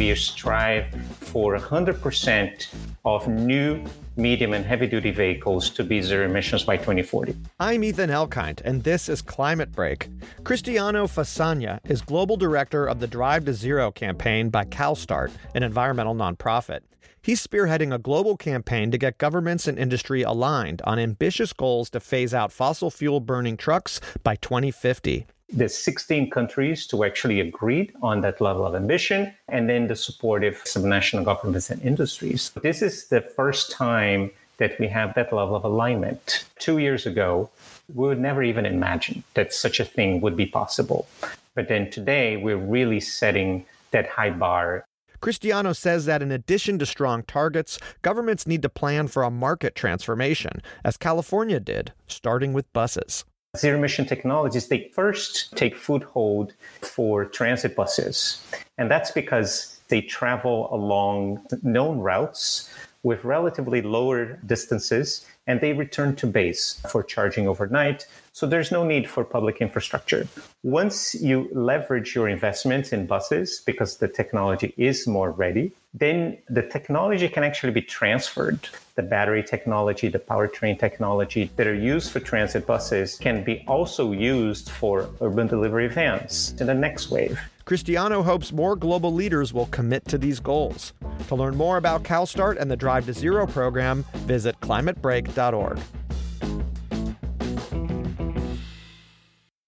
we strive for 100% of new medium and heavy duty vehicles to be zero emissions by 2040. I'm Ethan Elkind, and this is Climate Break. Cristiano Façanha is global director of the Drive to Zero campaign by CalSTART, an environmental nonprofit. He's spearheading a global campaign to get governments and industry aligned on ambitious goals to phase out fossil fuel burning trucks by 2050 there's 16 countries to actually agreed on that level of ambition, and then the supportive subnational governments and industries. This is the first time that we have that level of alignment. Two years ago, we would never even imagine that such a thing would be possible. But then today, we're really setting that high bar. Cristiano says that in addition to strong targets, governments need to plan for a market transformation, as California did, starting with buses. Zero emission technologies, they first take foothold for transit buses. And that's because they travel along known routes with relatively lower distances and they return to base for charging overnight. So there's no need for public infrastructure. Once you leverage your investments in buses because the technology is more ready, then the technology can actually be transferred. The battery technology, the powertrain technology that are used for transit buses can be also used for urban delivery vans in the next wave. Cristiano hopes more global leaders will commit to these goals. To learn more about CalSTART and the Drive to Zero program, visit climatebreak.org.